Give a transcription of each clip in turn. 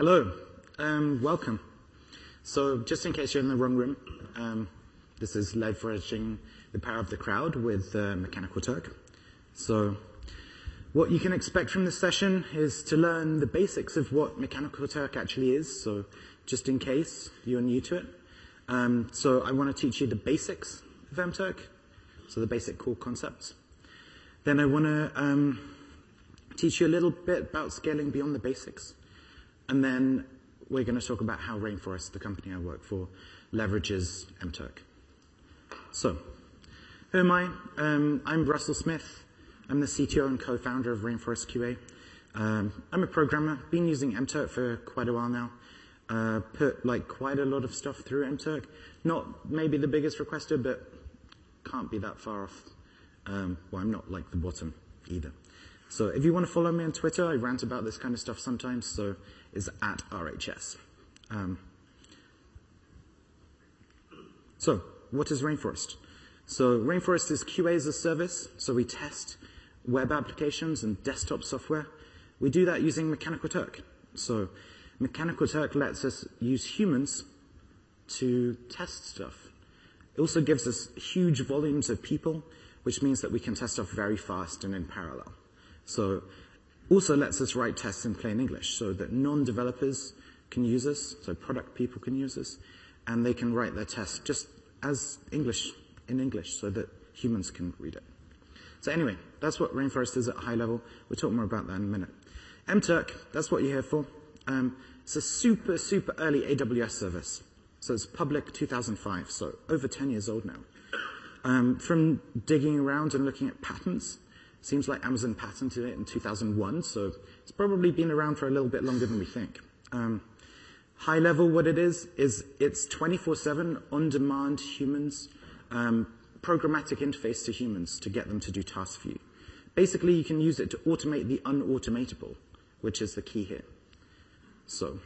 Hello, um, welcome. So just in case you're in the wrong room, um, this is leveraging the power of the crowd with uh, Mechanical Turk. So what you can expect from this session is to learn the basics of what Mechanical Turk actually is. So just in case you're new to it. Um, so I want to teach you the basics of MTurk. So the basic core concepts. Then I want to um, teach you a little bit about scaling beyond the basics. And then we're going to talk about how Rainforest, the company I work for, leverages MTurk. So, who am I? Um, I'm Russell Smith. I'm the CTO and co-founder of Rainforest QA. Um, I'm a programmer, been using MTurk for quite a while now. Uh, put like quite a lot of stuff through MTurk. Not maybe the biggest requester, but can't be that far off. Um, well, I'm not like the bottom either. So if you want to follow me on Twitter, I rant about this kind of stuff sometimes, so is at RHS. Um, so what is Rainforest? So Rainforest is QA as a service, so we test web applications and desktop software. We do that using Mechanical Turk. So Mechanical Turk lets us use humans to test stuff. It also gives us huge volumes of people, which means that we can test stuff very fast and in parallel. So also lets us write tests in plain English so that non-developers can use us, so product people can use us, and they can write their tests just as English, in English, so that humans can read it. So anyway, that's what Rainforest is at a high level. We'll talk more about that in a minute. MTurk, that's what you're here for. Um, it's a super, super early AWS service. So it's public 2005, so over 10 years old now. Um, from digging around and looking at patents, seems like Amazon patented it in 2001, so it's probably been around for a little bit longer than we think. Um, high level, what it is, is it's 24-7 on-demand humans, um, programmatic interface to humans to get them to do tasks for you. Basically, you can use it to automate the unautomatable, which is the key here. So,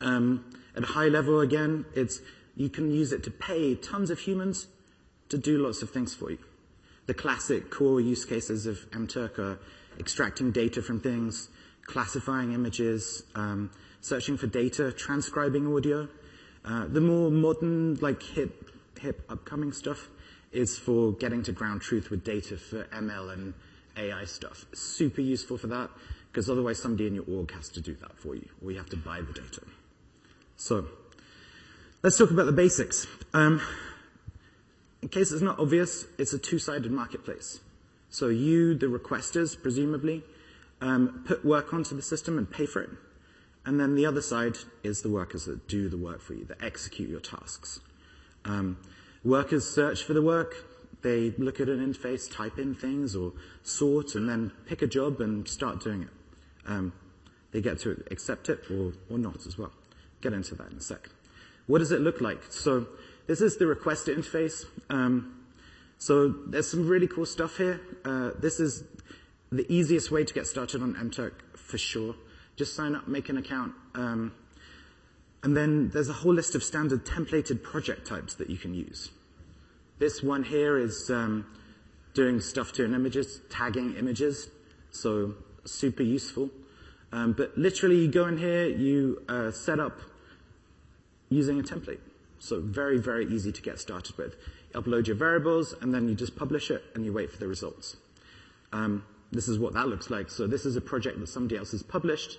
um, at high level, again, it's you can use it to pay tons of humans to do lots of things for you. The classic core use cases of MTurk are extracting data from things, classifying images, um, searching for data, transcribing audio. Uh, the more modern, like hip, hip upcoming stuff is for getting to ground truth with data for ML and AI stuff. Super useful for that because otherwise somebody in your org has to do that for you or you have to buy the data. So, let's talk about the basics. Um, in case it's not obvious, it's a two-sided marketplace. So you, the requesters, presumably, um, put work onto the system and pay for it. And then the other side is the workers that do the work for you, that execute your tasks. Um, workers search for the work. They look at an interface, type in things, or sort, and then pick a job and start doing it. Um, they get to accept it or, or not as well get into that in a sec. What does it look like? So this is the request interface. Um, so there's some really cool stuff here. Uh, this is the easiest way to get started on MTurk for sure. Just sign up, make an account. Um, and then there's a whole list of standard templated project types that you can use. This one here is um, doing stuff to images, tagging images. So super useful. Um, but literally, you go in here, you uh, set up using a template. So very, very easy to get started with. You upload your variables, and then you just publish it, and you wait for the results. Um, this is what that looks like. So this is a project that somebody else has published.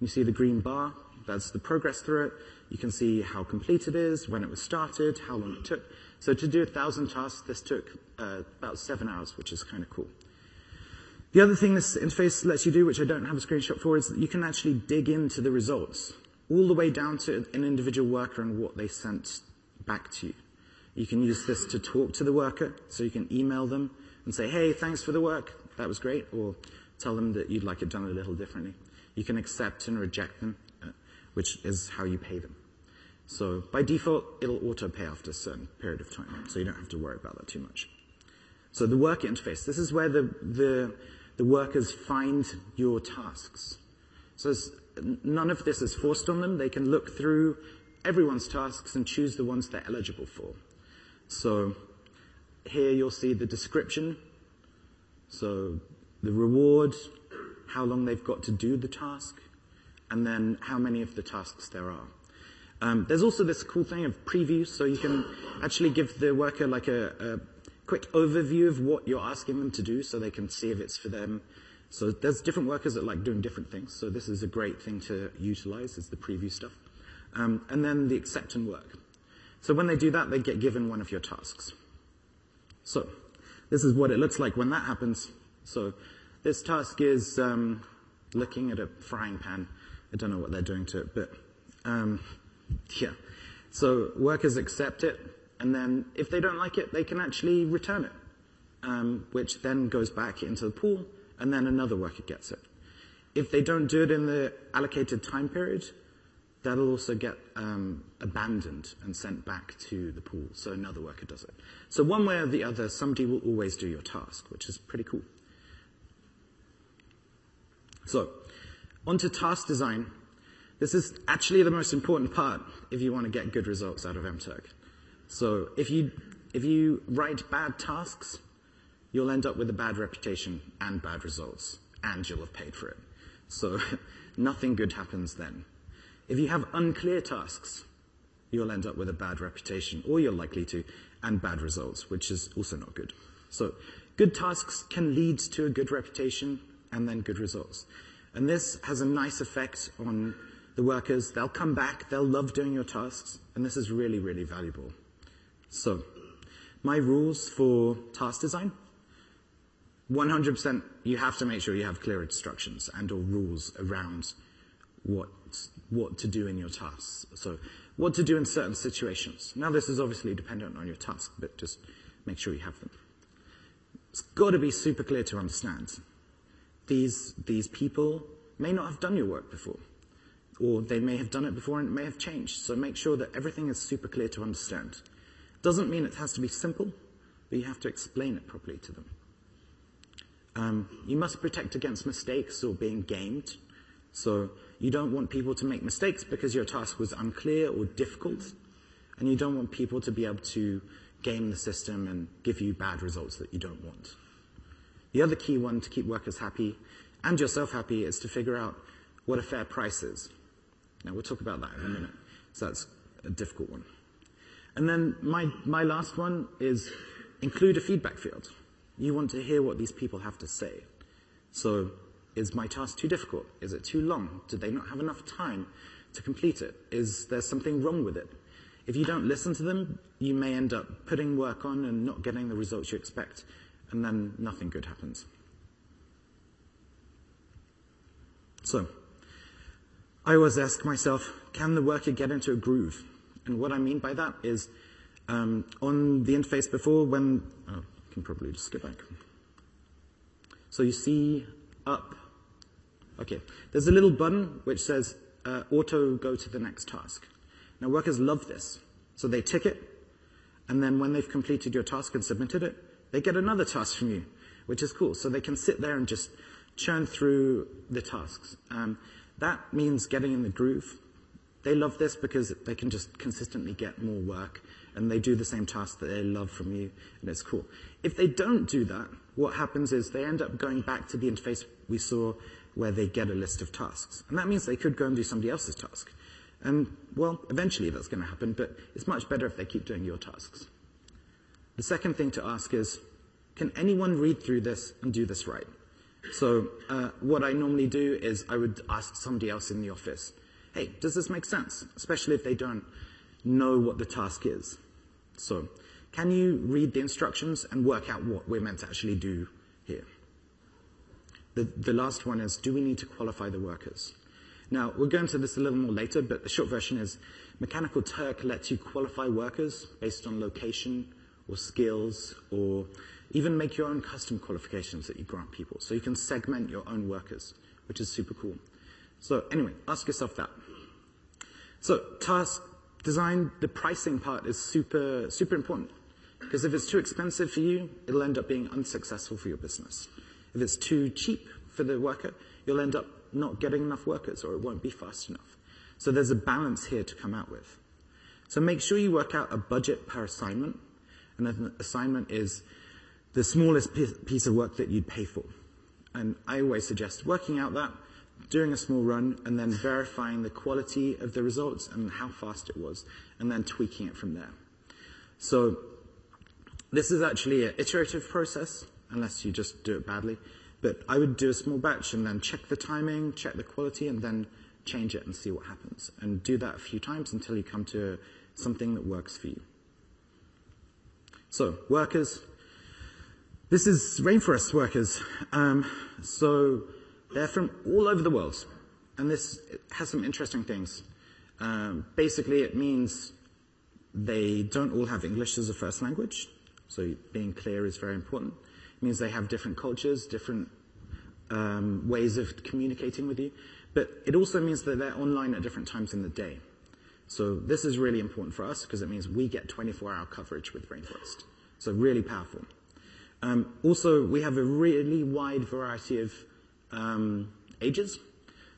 You see the green bar. That's the progress through it. You can see how complete it is, when it was started, how long it took. So to do a thousand tasks, this took uh, about seven hours, which is kind of cool. The other thing this interface lets you do, which I don't have a screenshot for, is that you can actually dig into the results, all the way down to an individual worker and what they sent back to you. You can use this to talk to the worker, so you can email them and say, hey, thanks for the work, that was great, or tell them that you'd like it done a little differently. You can accept and reject them, uh, which is how you pay them. So by default, it'll auto pay after a certain period of time, so you don't have to worry about that too much. So the work interface, this is where the, the the workers find your tasks. So none of this is forced on them. They can look through everyone's tasks and choose the ones they're eligible for. So here you'll see the description. So the reward, how long they've got to do the task, and then how many of the tasks there are. Um, there's also this cool thing of preview, so you can actually give the worker like a, a quick overview of what you're asking them to do so they can see if it's for them. So there's different workers that like doing different things. So this is a great thing to utilize is the preview stuff. Um, and then the accept and work. So when they do that, they get given one of your tasks. So this is what it looks like when that happens. So this task is um, looking at a frying pan. I don't know what they're doing to it, but um, yeah. So workers accept it, and then if they don't like it, they can actually return it, um, which then goes back into the pool, and then another worker gets it. If they don't do it in the allocated time period, that'll also get um, abandoned and sent back to the pool, so another worker does it. So one way or the other, somebody will always do your task, which is pretty cool. So, onto task design. This is actually the most important part if you want to get good results out of MTurk. So if you, if you write bad tasks, you'll end up with a bad reputation and bad results, and you'll have paid for it. So nothing good happens then. If you have unclear tasks, you'll end up with a bad reputation, or you're likely to, and bad results, which is also not good. So good tasks can lead to a good reputation and then good results. And this has a nice effect on the workers. They'll come back, they'll love doing your tasks, and this is really, really valuable. So, my rules for task design 100% you have to make sure you have clear instructions and or rules around what what to do in your tasks. So what to do in certain situations. Now this is obviously dependent on your task, but just make sure you have them. It's got to be super clear to understand. These, these people may not have done your work before, or they may have done it before and it may have changed. So make sure that everything is super clear to understand. Doesn't mean it has to be simple, but you have to explain it properly to them. Um, you must protect against mistakes or being gamed. So you don't want people to make mistakes because your task was unclear or difficult. And you don't want people to be able to game the system and give you bad results that you don't want. The other key one to keep workers happy and yourself happy is to figure out what a fair price is. Now we'll talk about that in a minute. So that's a difficult one. And then my, my last one is include a feedback field. You want to hear what these people have to say. So is my task too difficult? Is it too long? Did they not have enough time to complete it? Is there something wrong with it? If you don't listen to them, you may end up putting work on and not getting the results you expect, and then nothing good happens. So, I always ask myself, can the worker get into a groove? And what I mean by that is, um, on the interface before, when, oh, can probably just skip back. So you see up, Okay, there's a little button which says uh, auto go to the next task. Now workers love this. So they tick it, and then when they've completed your task and submitted it, they get another task from you, which is cool. So they can sit there and just churn through the tasks. Um, that means getting in the groove. They love this because they can just consistently get more work and they do the same task that they love from you and it's cool. If they don't do that, what happens is they end up going back to the interface we saw where they get a list of tasks. And that means they could go and do somebody else's task. And, well, eventually that's going to happen, but it's much better if they keep doing your tasks. The second thing to ask is, can anyone read through this and do this right? So, uh, what I normally do is I would ask somebody else in the office, hey, does this make sense? Especially if they don't know what the task is. So, can you read the instructions and work out what we're meant to actually do here? The, the last one is, do we need to qualify the workers? Now, we'll go into this a little more later, but the short version is Mechanical Turk lets you qualify workers based on location or skills or even make your own custom qualifications that you grant people. So you can segment your own workers, which is super cool. So anyway, ask yourself that. So task design, the pricing part is super, super important. Because if it's too expensive for you, it'll end up being unsuccessful for your business. If it's too cheap for the worker, you'll end up not getting enough workers or it won't be fast enough. So there's a balance here to come out with. So make sure you work out a budget per assignment. And an assignment is the smallest piece of work that you'd pay for. And I always suggest working out that, doing a small run, and then verifying the quality of the results and how fast it was, and then tweaking it from there. So this is actually an iterative process, unless you just do it badly. But I would do a small batch and then check the timing, check the quality, and then change it and see what happens. And do that a few times until you come to something that works for you. So, workers. This is rainforest workers. Um, so, they're from all over the world. And this has some interesting things. Um, basically, it means they don't all have English as a first language. So, being clear is very important. It means they have different cultures, different um, ways of communicating with you. But it also means that they're online at different times in the day. So this is really important for us because it means we get 24-hour coverage with Rainforest. So really powerful. Um, also, we have a really wide variety of um, ages.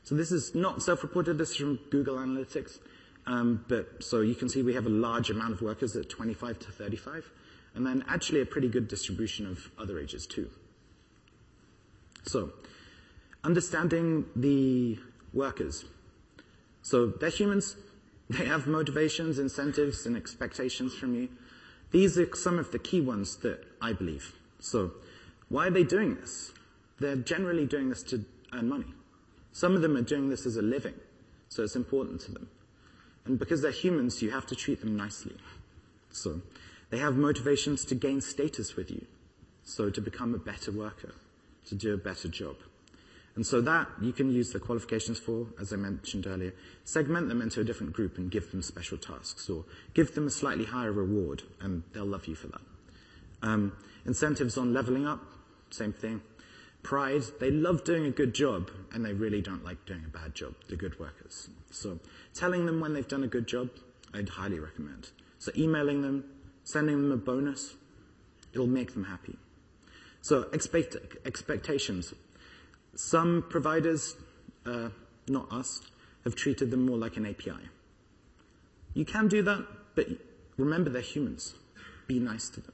So this is not self-reported. This is from Google Analytics. Um, but so you can see we have a large amount of workers at 25 to 35, and then actually a pretty good distribution of other ages too. So understanding the workers. So they're humans. They have motivations, incentives, and expectations from you. These are some of the key ones that I believe. So why are they doing this? They're generally doing this to earn money. Some of them are doing this as a living, so it's important to them. And because they're humans, you have to treat them nicely. So they have motivations to gain status with you, so to become a better worker, to do a better job. And so that you can use the qualifications for, as I mentioned earlier, segment them into a different group and give them special tasks or give them a slightly higher reward and they'll love you for that. Um, incentives on leveling up, same thing. Pride, they love doing a good job and they really don't like doing a bad job, the good workers. So telling them when they've done a good job, I'd highly recommend. So emailing them, sending them a bonus, it'll make them happy. So expect, expectations. Some providers, uh, not us, have treated them more like an API. You can do that, but remember they're humans. Be nice to them.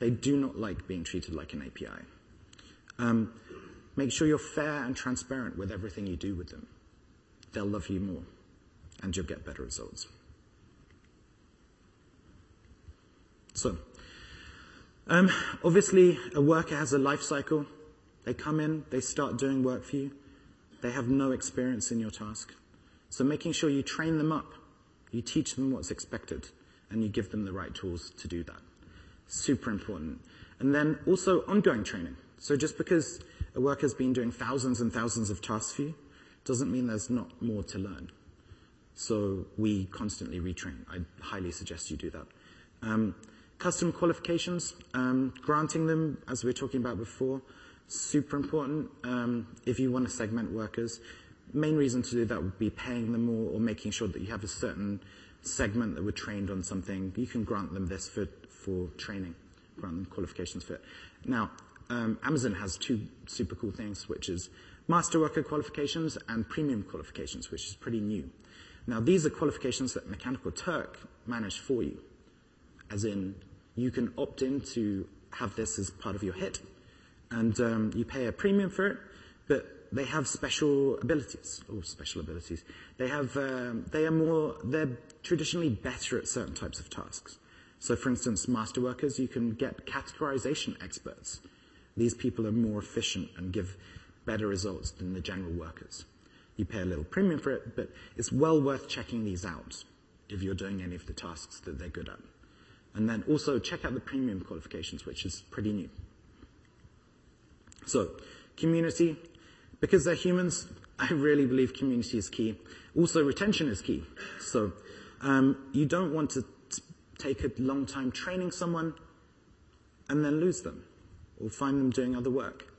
They do not like being treated like an API. Um, make sure you're fair and transparent with everything you do with them. They'll love you more, and you'll get better results. So, um, obviously, a worker has a life cycle. They come in, they start doing work for you. They have no experience in your task. So making sure you train them up, you teach them what's expected, and you give them the right tools to do that. Super important. And then also ongoing training. So just because a worker's been doing thousands and thousands of tasks for you, doesn't mean there's not more to learn. So we constantly retrain. I highly suggest you do that. Um, custom qualifications, um, granting them, as we were talking about before, super important. Um, if you want to segment workers, main reason to do that would be paying them more or making sure that you have a certain segment that were trained on something. You can grant them this for, for training, grant them qualifications for it. Now, um, Amazon has two super cool things, which is master worker qualifications and premium qualifications, which is pretty new. Now, these are qualifications that Mechanical Turk manage for you, as in you can opt in to have this as part of your HIT, and um, you pay a premium for it, but they have special abilities, or special abilities. They have, um, they are more, they're traditionally better at certain types of tasks. So for instance, master workers, you can get categorization experts. These people are more efficient and give better results than the general workers. You pay a little premium for it, but it's well worth checking these out if you're doing any of the tasks that they're good at. And then also check out the premium qualifications, which is pretty new. So, community, because they're humans, I really believe community is key. Also, retention is key. So, um, you don't want to t- take a long time training someone and then lose them or find them doing other work.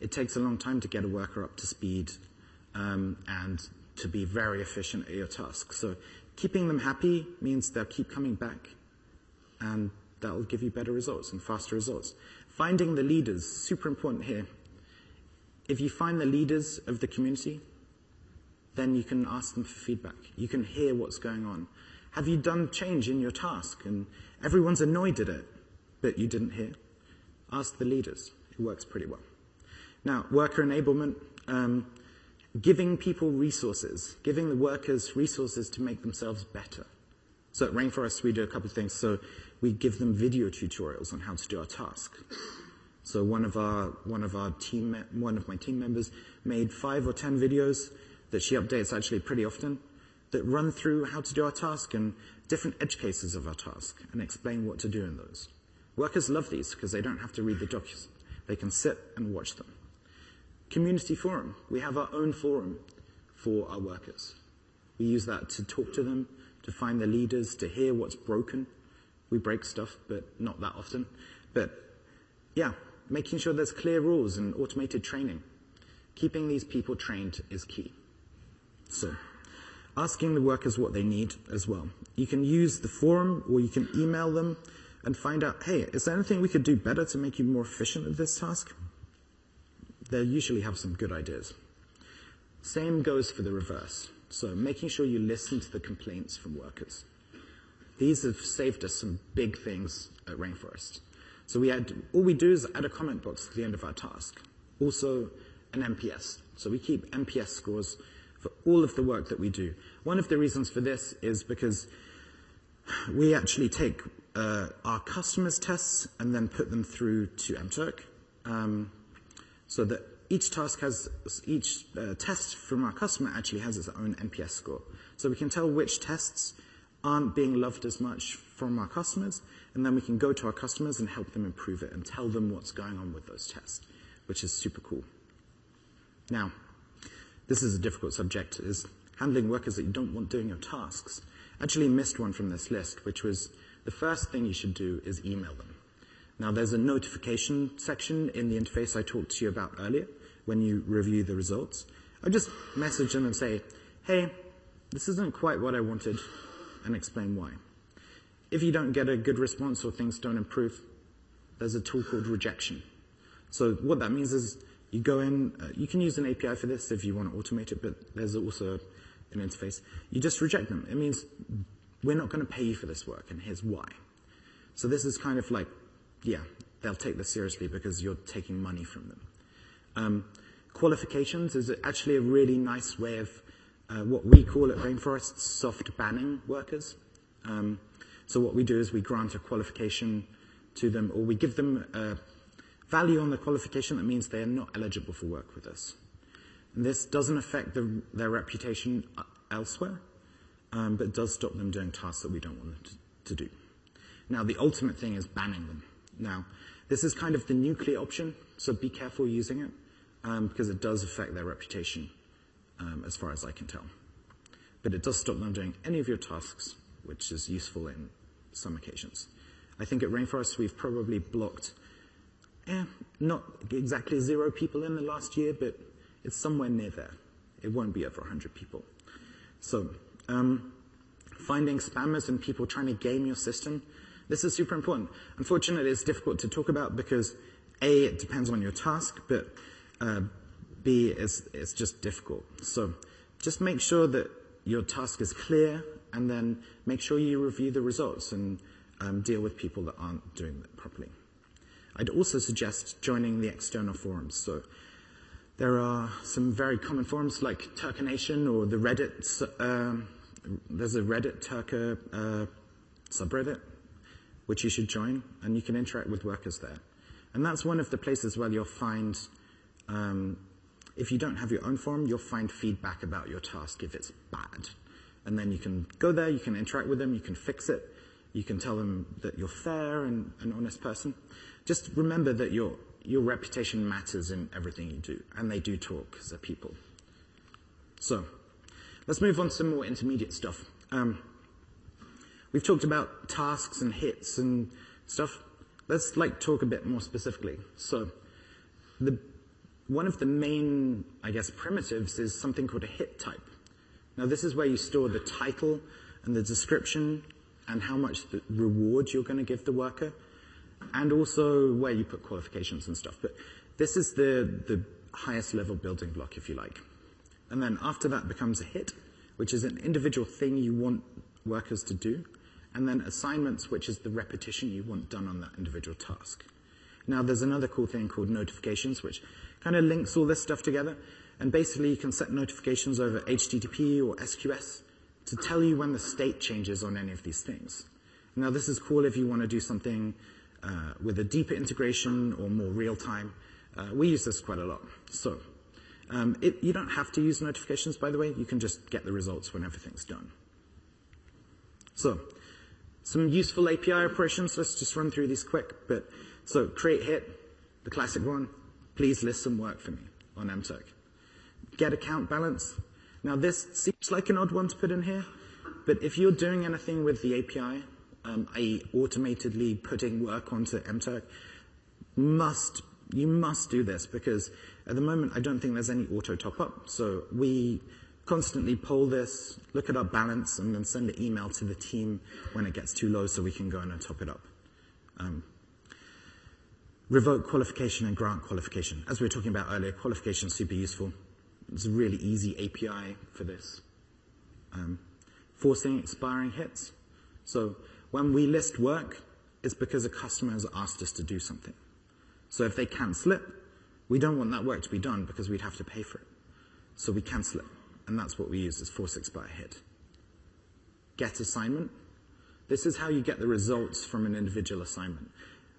It takes a long time to get a worker up to speed um, and to be very efficient at your task. So, keeping them happy means they'll keep coming back and that will give you better results and faster results. Finding the leaders, super important here. If you find the leaders of the community, then you can ask them for feedback. You can hear what's going on. Have you done change in your task and everyone's annoyed at it, but you didn't hear? Ask the leaders. It works pretty well. Now, worker enablement. Um, giving people resources, giving the workers resources to make themselves better. So at Rainforest, we do a couple of things. So we give them video tutorials on how to do our task. So one of our one of our team one of my team members made five or ten videos that she updates actually pretty often that run through how to do our task and different edge cases of our task and explain what to do in those. Workers love these because they don't have to read the documents. They can sit and watch them. Community forum. We have our own forum for our workers. We use that to talk to them, to find the leaders, to hear what's broken. We break stuff, but not that often. But yeah, making sure there's clear rules and automated training. Keeping these people trained is key. So, asking the workers what they need as well. You can use the forum or you can email them and find out, hey, is there anything we could do better to make you more efficient at this task? They usually have some good ideas. Same goes for the reverse. So making sure you listen to the complaints from workers. These have saved us some big things at Rainforest. So we add, all we do is add a comment box at the end of our task. Also an NPS. So we keep NPS scores for all of the work that we do. One of the reasons for this is because we actually take uh, our customers' tests and then put them through to MTurk, um, so that each task has each uh, test from our customer actually has its own NPS score. So we can tell which tests aren't being loved as much from our customers, and then we can go to our customers and help them improve it and tell them what's going on with those tests, which is super cool. Now, this is a difficult subject, is handling workers that you don't want doing your tasks. Actually missed one from this list, which was the first thing you should do is email them. Now there's a notification section in the interface I talked to you about earlier when you review the results. I just message them and say, hey, this isn't quite what I wanted and explain why. If you don't get a good response or things don't improve, there's a tool called rejection. So what that means is you go in, uh, you can use an API for this if you want to automate it, but there's also an interface. You just reject them. It means we're not going to pay you for this work, and here's why. So this is kind of like, yeah, they'll take this seriously because you're taking money from them. Um, qualifications is actually a really nice way of uh, what we call at Rainforest soft banning workers. Um, so what we do is we grant a qualification to them, or we give them a value on the qualification that means they are not eligible for work with us. And this doesn't affect the, their reputation uh, elsewhere um, but does stop them doing tasks that we don't want them to, to do. Now, the ultimate thing is banning them. Now, this is kind of the nuclear option, so be careful using it um, because it does affect their reputation, um, as far as I can tell. But it does stop them doing any of your tasks, which is useful in some occasions. I think at Rainforest we've probably blocked, eh, not exactly zero people in the last year, but it's somewhere near there. It won't be over 100 people. So um, finding spammers and people trying to game your system. This is super important. Unfortunately, it's difficult to talk about because A, it depends on your task, but uh, B, it's, it's just difficult. So just make sure that your task is clear and then make sure you review the results and um, deal with people that aren't doing it properly. I'd also suggest joining the external forums. So there are some very common forums like TurkerNation or the Reddit. Um, there's a Reddit Turka uh, subreddit, which you should join, and you can interact with workers there. And that's one of the places where you'll find, um, if you don't have your own forum, you'll find feedback about your task if it's bad. And then you can go there, you can interact with them, you can fix it, you can tell them that you're fair and an honest person. Just remember that your your reputation matters in everything you do, and they do talk as a people. So, let's move on to some more intermediate stuff. Um, we've talked about tasks and hits and stuff. Let's like talk a bit more specifically. So, the one of the main, I guess, primitives is something called a hit type. Now, this is where you store the title and the description and how much reward you're going to give the worker and also where you put qualifications and stuff. But this is the, the highest level building block, if you like. And then after that becomes a hit, which is an individual thing you want workers to do. And then assignments, which is the repetition you want done on that individual task. Now, there's another cool thing called notifications, which kind of links all this stuff together. And basically, you can set notifications over HTTP or SQS to tell you when the state changes on any of these things. Now, this is cool if you want to do something uh, with a deeper integration or more real time. Uh, we use this quite a lot. So, um, it, you don't have to use notifications, by the way. You can just get the results when everything's done. So, some useful API operations. Let's just run through these quick. But so, create hit, the classic one. Please list some work for me on mturk. Get account balance. Now, this seems like an odd one to put in here, but if you're doing anything with the API, um, i.e., automatedly putting work onto mturk, must you must do this because at the moment I don't think there's any auto top up. So we constantly poll this, look at our balance, and then send an email to the team when it gets too low so we can go in and top it up. Um, revoke qualification and grant qualification. As we were talking about earlier, qualification is super useful. It's a really easy API for this. Um, forcing expiring hits. So when we list work, it's because a customer has asked us to do something. So if they cancel it, we don't want that work to be done because we'd have to pay for it. So we cancel it. And that's what we use as force expire hit. Get assignment. This is how you get the results from an individual assignment.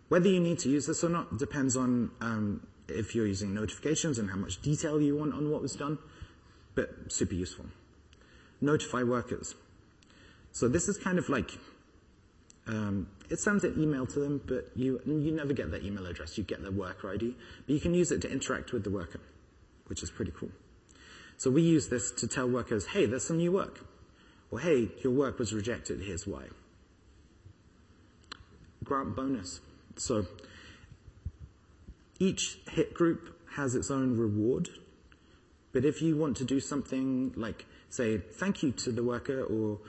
Whether you need to use this or not depends on um, if you're using notifications and how much detail you want on what was done, but super useful. Notify workers. So this is kind of like um, it sends an email to them, but you, you never get their email address. You get their worker ID. But you can use it to interact with the worker, which is pretty cool. So we use this to tell workers, hey, there's some new work. Or hey, your work was rejected, here's why. Grant bonus. So each hit group has its own reward. But if you want to do something like say thank you to the worker or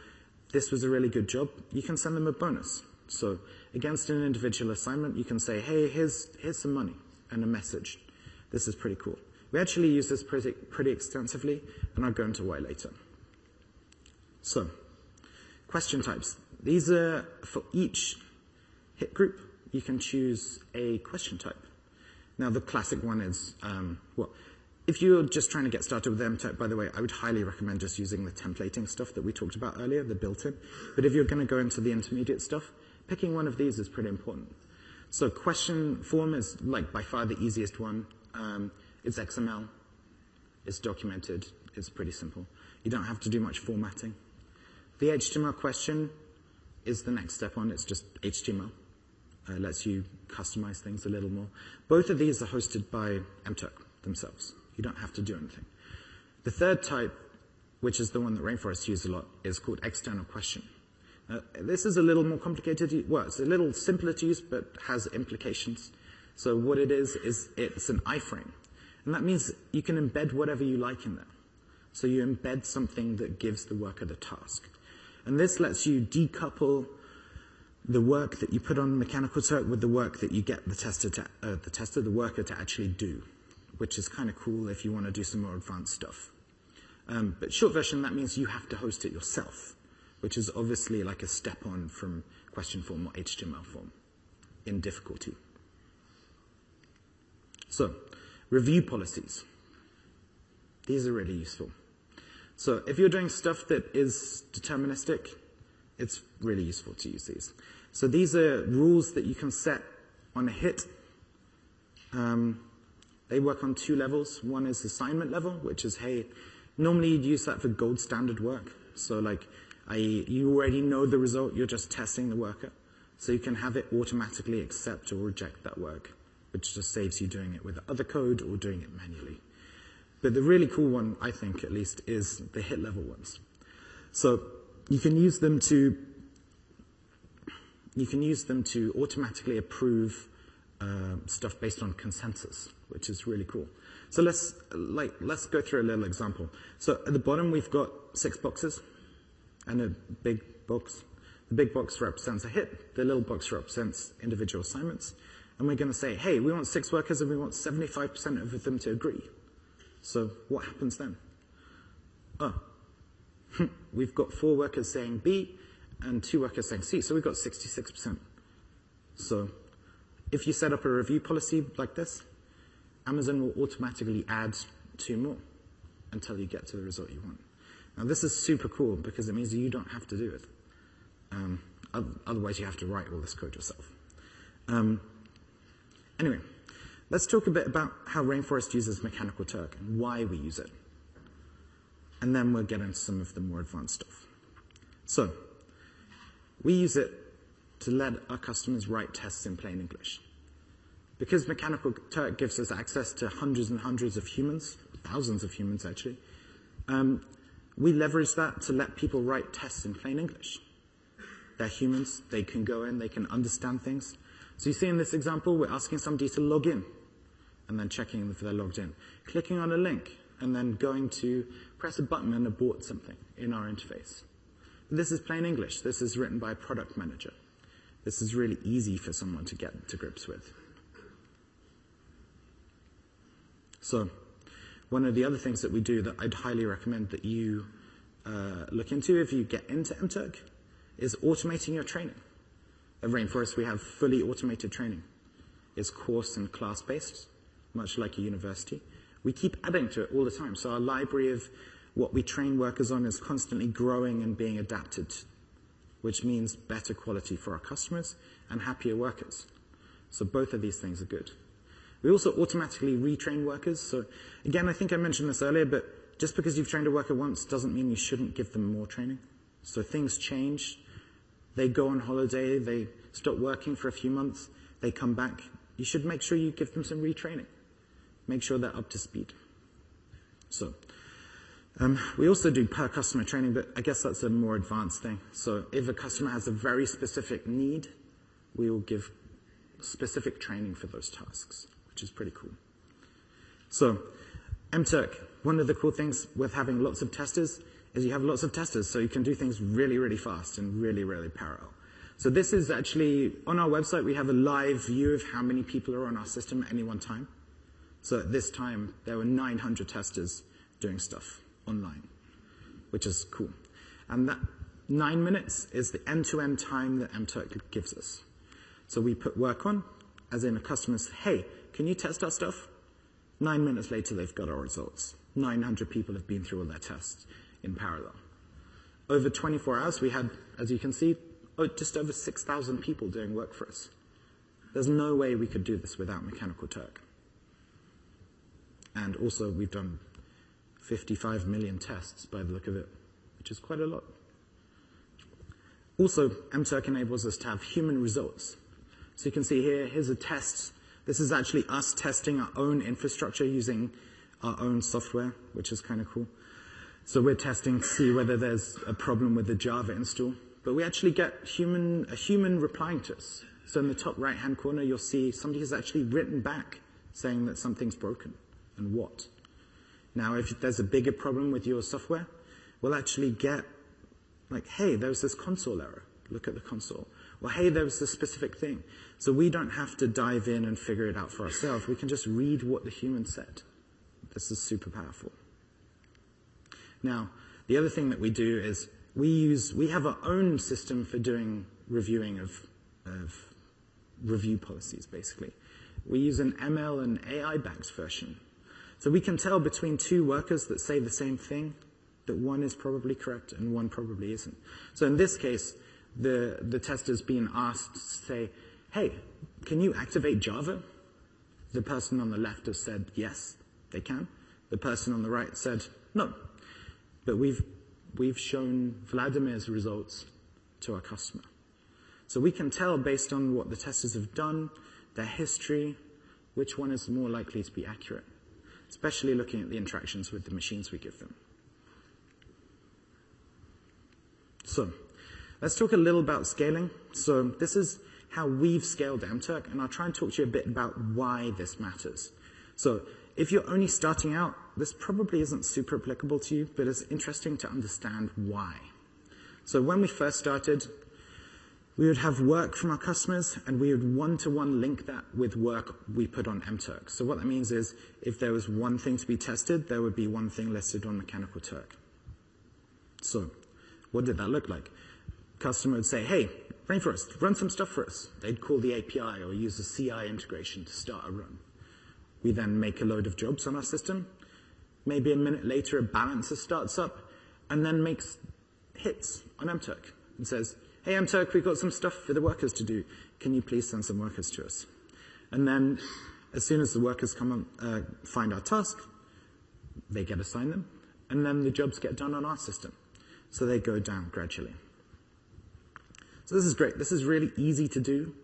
this was a really good job, you can send them a bonus. So against an individual assignment, you can say, hey, here's, here's some money and a message. This is pretty cool. We actually use this pretty, pretty extensively, and I'll go into why later. So, question types. These are for each hit group, you can choose a question type. Now, the classic one is, um, well, if you're just trying to get started with mturk, by the way, I would highly recommend just using the templating stuff that we talked about earlier, the built-in. But if you're going to go into the intermediate stuff, picking one of these is pretty important. So question form is like by far the easiest one. Um, it's XML. It's documented. It's pretty simple. You don't have to do much formatting. The HTML question is the next step on. It's just HTML. Uh, lets you customize things a little more. Both of these are hosted by mturk themselves. You don't have to do anything. The third type, which is the one that rainforests use a lot, is called external question. This is a little more complicated. Well, it's a little simpler to use, but has implications. So what it is, is it's an iframe. And that means you can embed whatever you like in there. So you embed something that gives the worker the task. And this lets you decouple the work that you put on Mechanical Turk with the work that you get the tester, to, uh, the tester, the worker to actually do which is kind of cool if you want to do some more advanced stuff. Um, but short version, that means you have to host it yourself, which is obviously like a step on from question form or HTML form in difficulty. So, review policies. These are really useful. So, if you're doing stuff that is deterministic, it's really useful to use these. So, these are rules that you can set on a hit. Um, they work on two levels. One is assignment level, which is, hey, normally you'd use that for gold standard work. So like, I, you already know the result, you're just testing the worker. So you can have it automatically accept or reject that work, which just saves you doing it with other code or doing it manually. But the really cool one, I think at least, is the hit level ones. So you can use them to you can use them to automatically approve uh, stuff based on consensus which is really cool. So let's, like, let's go through a little example. So at the bottom, we've got six boxes and a big box. The big box represents a hit. The little box represents individual assignments. And we're going to say, hey, we want six workers and we want 75% of them to agree. So what happens then? Oh, we've got four workers saying B and two workers saying C. So we've got 66%. So if you set up a review policy like this, Amazon will automatically add two more. until you get to the result you want. Now this is super cool because it means you don't have to do it. Um, otherwise you have to write all this code yourself. Um, anyway, let's talk a bit about how Rainforest uses Mechanical Turk and why we use it. And then we'll get into some of the more advanced stuff. So, we use it to let our customers write tests in plain English. Because Mechanical Turk gives us access to hundreds and hundreds of humans, thousands of humans actually, um, we leverage that to let people write tests in plain English. They're humans, they can go in, they can understand things. So you see in this example, we're asking somebody to log in and then checking if they're logged in. Clicking on a link and then going to press a button and abort something in our interface. This is plain English. This is written by a product manager. This is really easy for someone to get to grips with. So, one of the other things that we do that I'd highly recommend that you uh, look into if you get into MTurk is automating your training. At Rainforest, we have fully automated training. It's course and class based, much like a university. We keep adding to it all the time. So our library of what we train workers on is constantly growing and being adapted, which means better quality for our customers and happier workers. So both of these things are good. We also automatically retrain workers. So again, I think I mentioned this earlier, but just because you've trained a worker once doesn't mean you shouldn't give them more training. So things change. They go on holiday, they stop working for a few months, they come back. You should make sure you give them some retraining. Make sure they're up to speed. So, um, we also do per customer training, but I guess that's a more advanced thing. So if a customer has a very specific need, we will give specific training for those tasks, which is pretty cool. So, MTurk, one of the cool things with having lots of testers is you have lots of testers, so you can do things really, really fast and really, really parallel. So this is actually, on our website, we have a live view of how many people are on our system at any one time. So at this time, there were 900 testers doing stuff online, which is cool. And that nine minutes is the end-to-end time that MTurk gives us. So we put work on, as in a customer says, hey, can you test our stuff? Nine minutes later, they've got our results. 900 people have been through all their tests in parallel. Over 24 hours, we had, as you can see, oh, just over 6,000 people doing work for us. There's no way we could do this without Mechanical Turk. And also, we've done 55 million tests by the look of it, which is quite a lot. Also, MTurk enables us to have human results. So you can see here, here's a test. This is actually us testing our own infrastructure using our own software, which is kind of cool. So we're testing to see whether there's a problem with the Java install. But we actually get human, a human replying to us. So in the top right hand corner, you'll see somebody has actually written back saying that something's broken and what. Now, if there's a bigger problem with your software, we'll actually get like, hey, there was this console error. Look at the console. Well, hey, there was this specific thing. So we don't have to dive in and figure it out for ourselves. We can just read what the human said. This is super powerful. Now, the other thing that we do is we use, we have our own system for doing reviewing of, of review policies, basically. We use an ML and AI backed version. So we can tell between two workers that say the same thing that one is probably correct and one probably isn't. So in this case, the, the being asked to say, hey, can you activate Java? The person on the left has said, yes, they can. The person on the right said, no, but we've, we've shown Vladimir's results to our customer. So we can tell based on what the testers have done, their history, which one is more likely to be accurate, especially looking at the interactions with the machines we give them. So, let's talk a little about scaling. So, this is how we've scaled MTurk, and I'll try and talk to you a bit about why this matters. So, if you're only starting out, this probably isn't super applicable to you, but it's interesting to understand why. So when we first started, we would have work from our customers and we would one-to-one link that with work we put on MTurk. So what that means is if there was one thing to be tested, there would be one thing listed on Mechanical Turk. So what did that look like? Customer would say, hey, Rainforest, run some stuff for us. They'd call the API or use a CI integration to start a run. We then make a load of jobs on our system. Maybe a minute later, a balancer starts up and then makes hits on mturk and says, hey, mturk, we've got some stuff for the workers to do. Can you please send some workers to us? And then as soon as the workers come on, uh, find our task, they get assigned them, and then the jobs get done on our system. So they go down gradually. So this is great. This is really easy to do.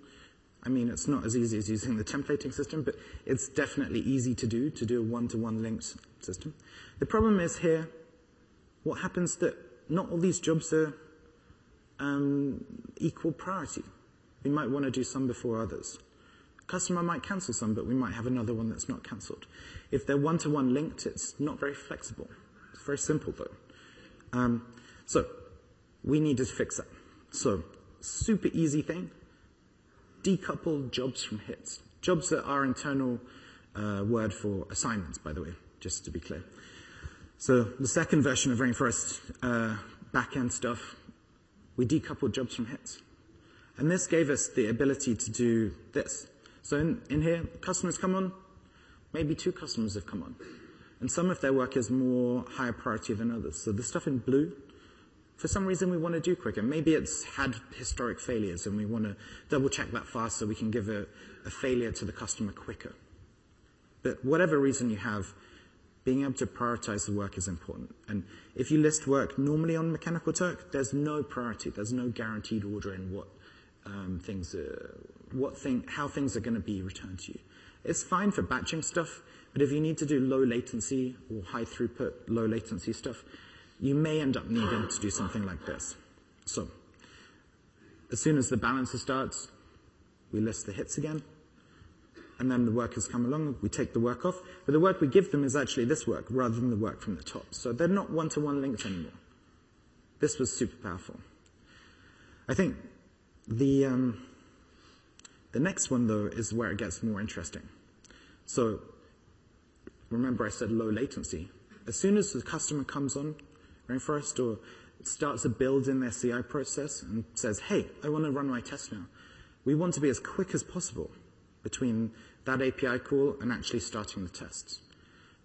I mean, it's not as easy as using the templating system, but it's definitely easy to do, to do a one-to-one linked system. The problem is here, what happens that not all these jobs are um, equal priority. We might want to do some before others. Customer might cancel some, but we might have another one that's not cancelled. If they're one-to-one linked, it's not very flexible. It's very simple though. Um, so we need to fix that. So super easy thing, decouple jobs from hits. Jobs that are internal uh, word for assignments, by the way, just to be clear. So the second version of Rainforest uh, backend stuff, we decoupled jobs from hits. And this gave us the ability to do this. So in, in here, customers come on, maybe two customers have come on. And some of their work is more higher priority than others. So the stuff in blue, for some reason we want to do quicker. Maybe it's had historic failures and we want to double check that fast so we can give a, a failure to the customer quicker. But whatever reason you have, being able to prioritize the work is important. And if you list work normally on Mechanical Turk, there's no priority. There's no guaranteed order in what um, things, are, what thing, how things are going to be returned to you. It's fine for batching stuff, but if you need to do low latency or high throughput, low latency stuff, you may end up needing to do something like this. So, as soon as the balancer starts, we list the hits again, and then the workers come along, we take the work off, but the work we give them is actually this work rather than the work from the top. So they're not one-to-one linked anymore. This was super powerful. I think the, um, the next one though is where it gets more interesting. So remember I said low latency. As soon as the customer comes on, Rainforest or starts a build in their CI process and says, hey, I want to run my test now. We want to be as quick as possible between that API call and actually starting the tests.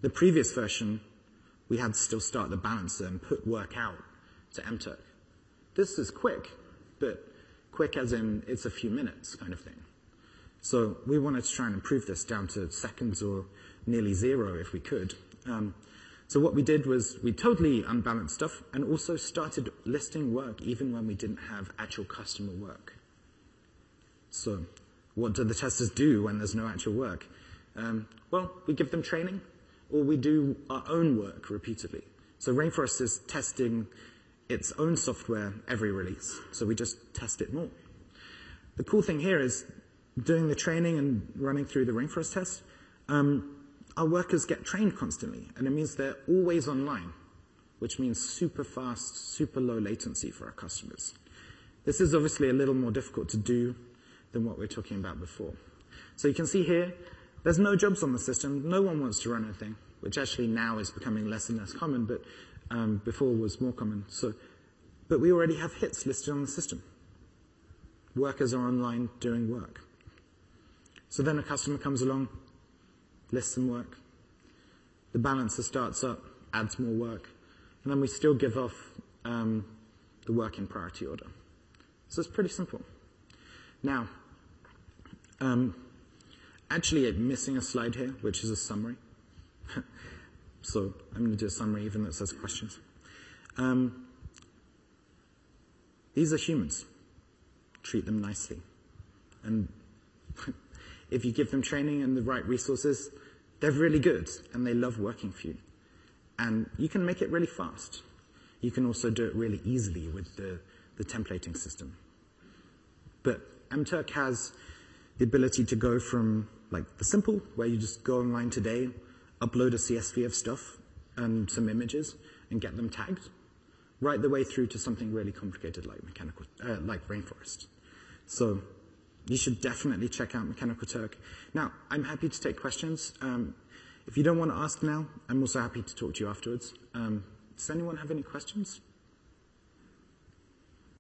The previous version, we had to still start the balancer and put work out to mturk. This is quick, but quick as in it's a few minutes kind of thing. So we wanted to try and improve this down to seconds or nearly zero if we could. Um, so what we did was we totally unbalanced stuff and also started listing work even when we didn't have actual customer work. So what do the testers do when there's no actual work? Um, well, we give them training or we do our own work repeatedly. So Rainforest is testing its own software every release. So we just test it more. The cool thing here is doing the training and running through the Rainforest test, um, our workers get trained constantly, and it means they're always online, which means super fast, super low latency for our customers. This is obviously a little more difficult to do than what we were talking about before. So you can see here, there's no jobs on the system. No one wants to run anything, which actually now is becoming less and less common, but um, before was more common. So, but we already have hits listed on the system. Workers are online doing work. So then a customer comes along, lists some work. The balancer starts up, adds more work, and then we still give off um, the work in priority order. So it's pretty simple. Now, um, actually I'm missing a slide here, which is a summary. so I'm going to do a summary even though it says questions. Um, these are humans. Treat them nicely. And if you give them training and the right resources, they're really good and they love working for you. And you can make it really fast. You can also do it really easily with the, the templating system. But mturk has the ability to go from like the simple, where you just go online today, upload a CSV of stuff and some images and get them tagged, right the way through to something really complicated like mechanical, uh, like rainforest. So you should definitely check out Mechanical Turk. Now, I'm happy to take questions. Um, if you don't want to ask now, I'm also happy to talk to you afterwards. Um, does anyone have any questions?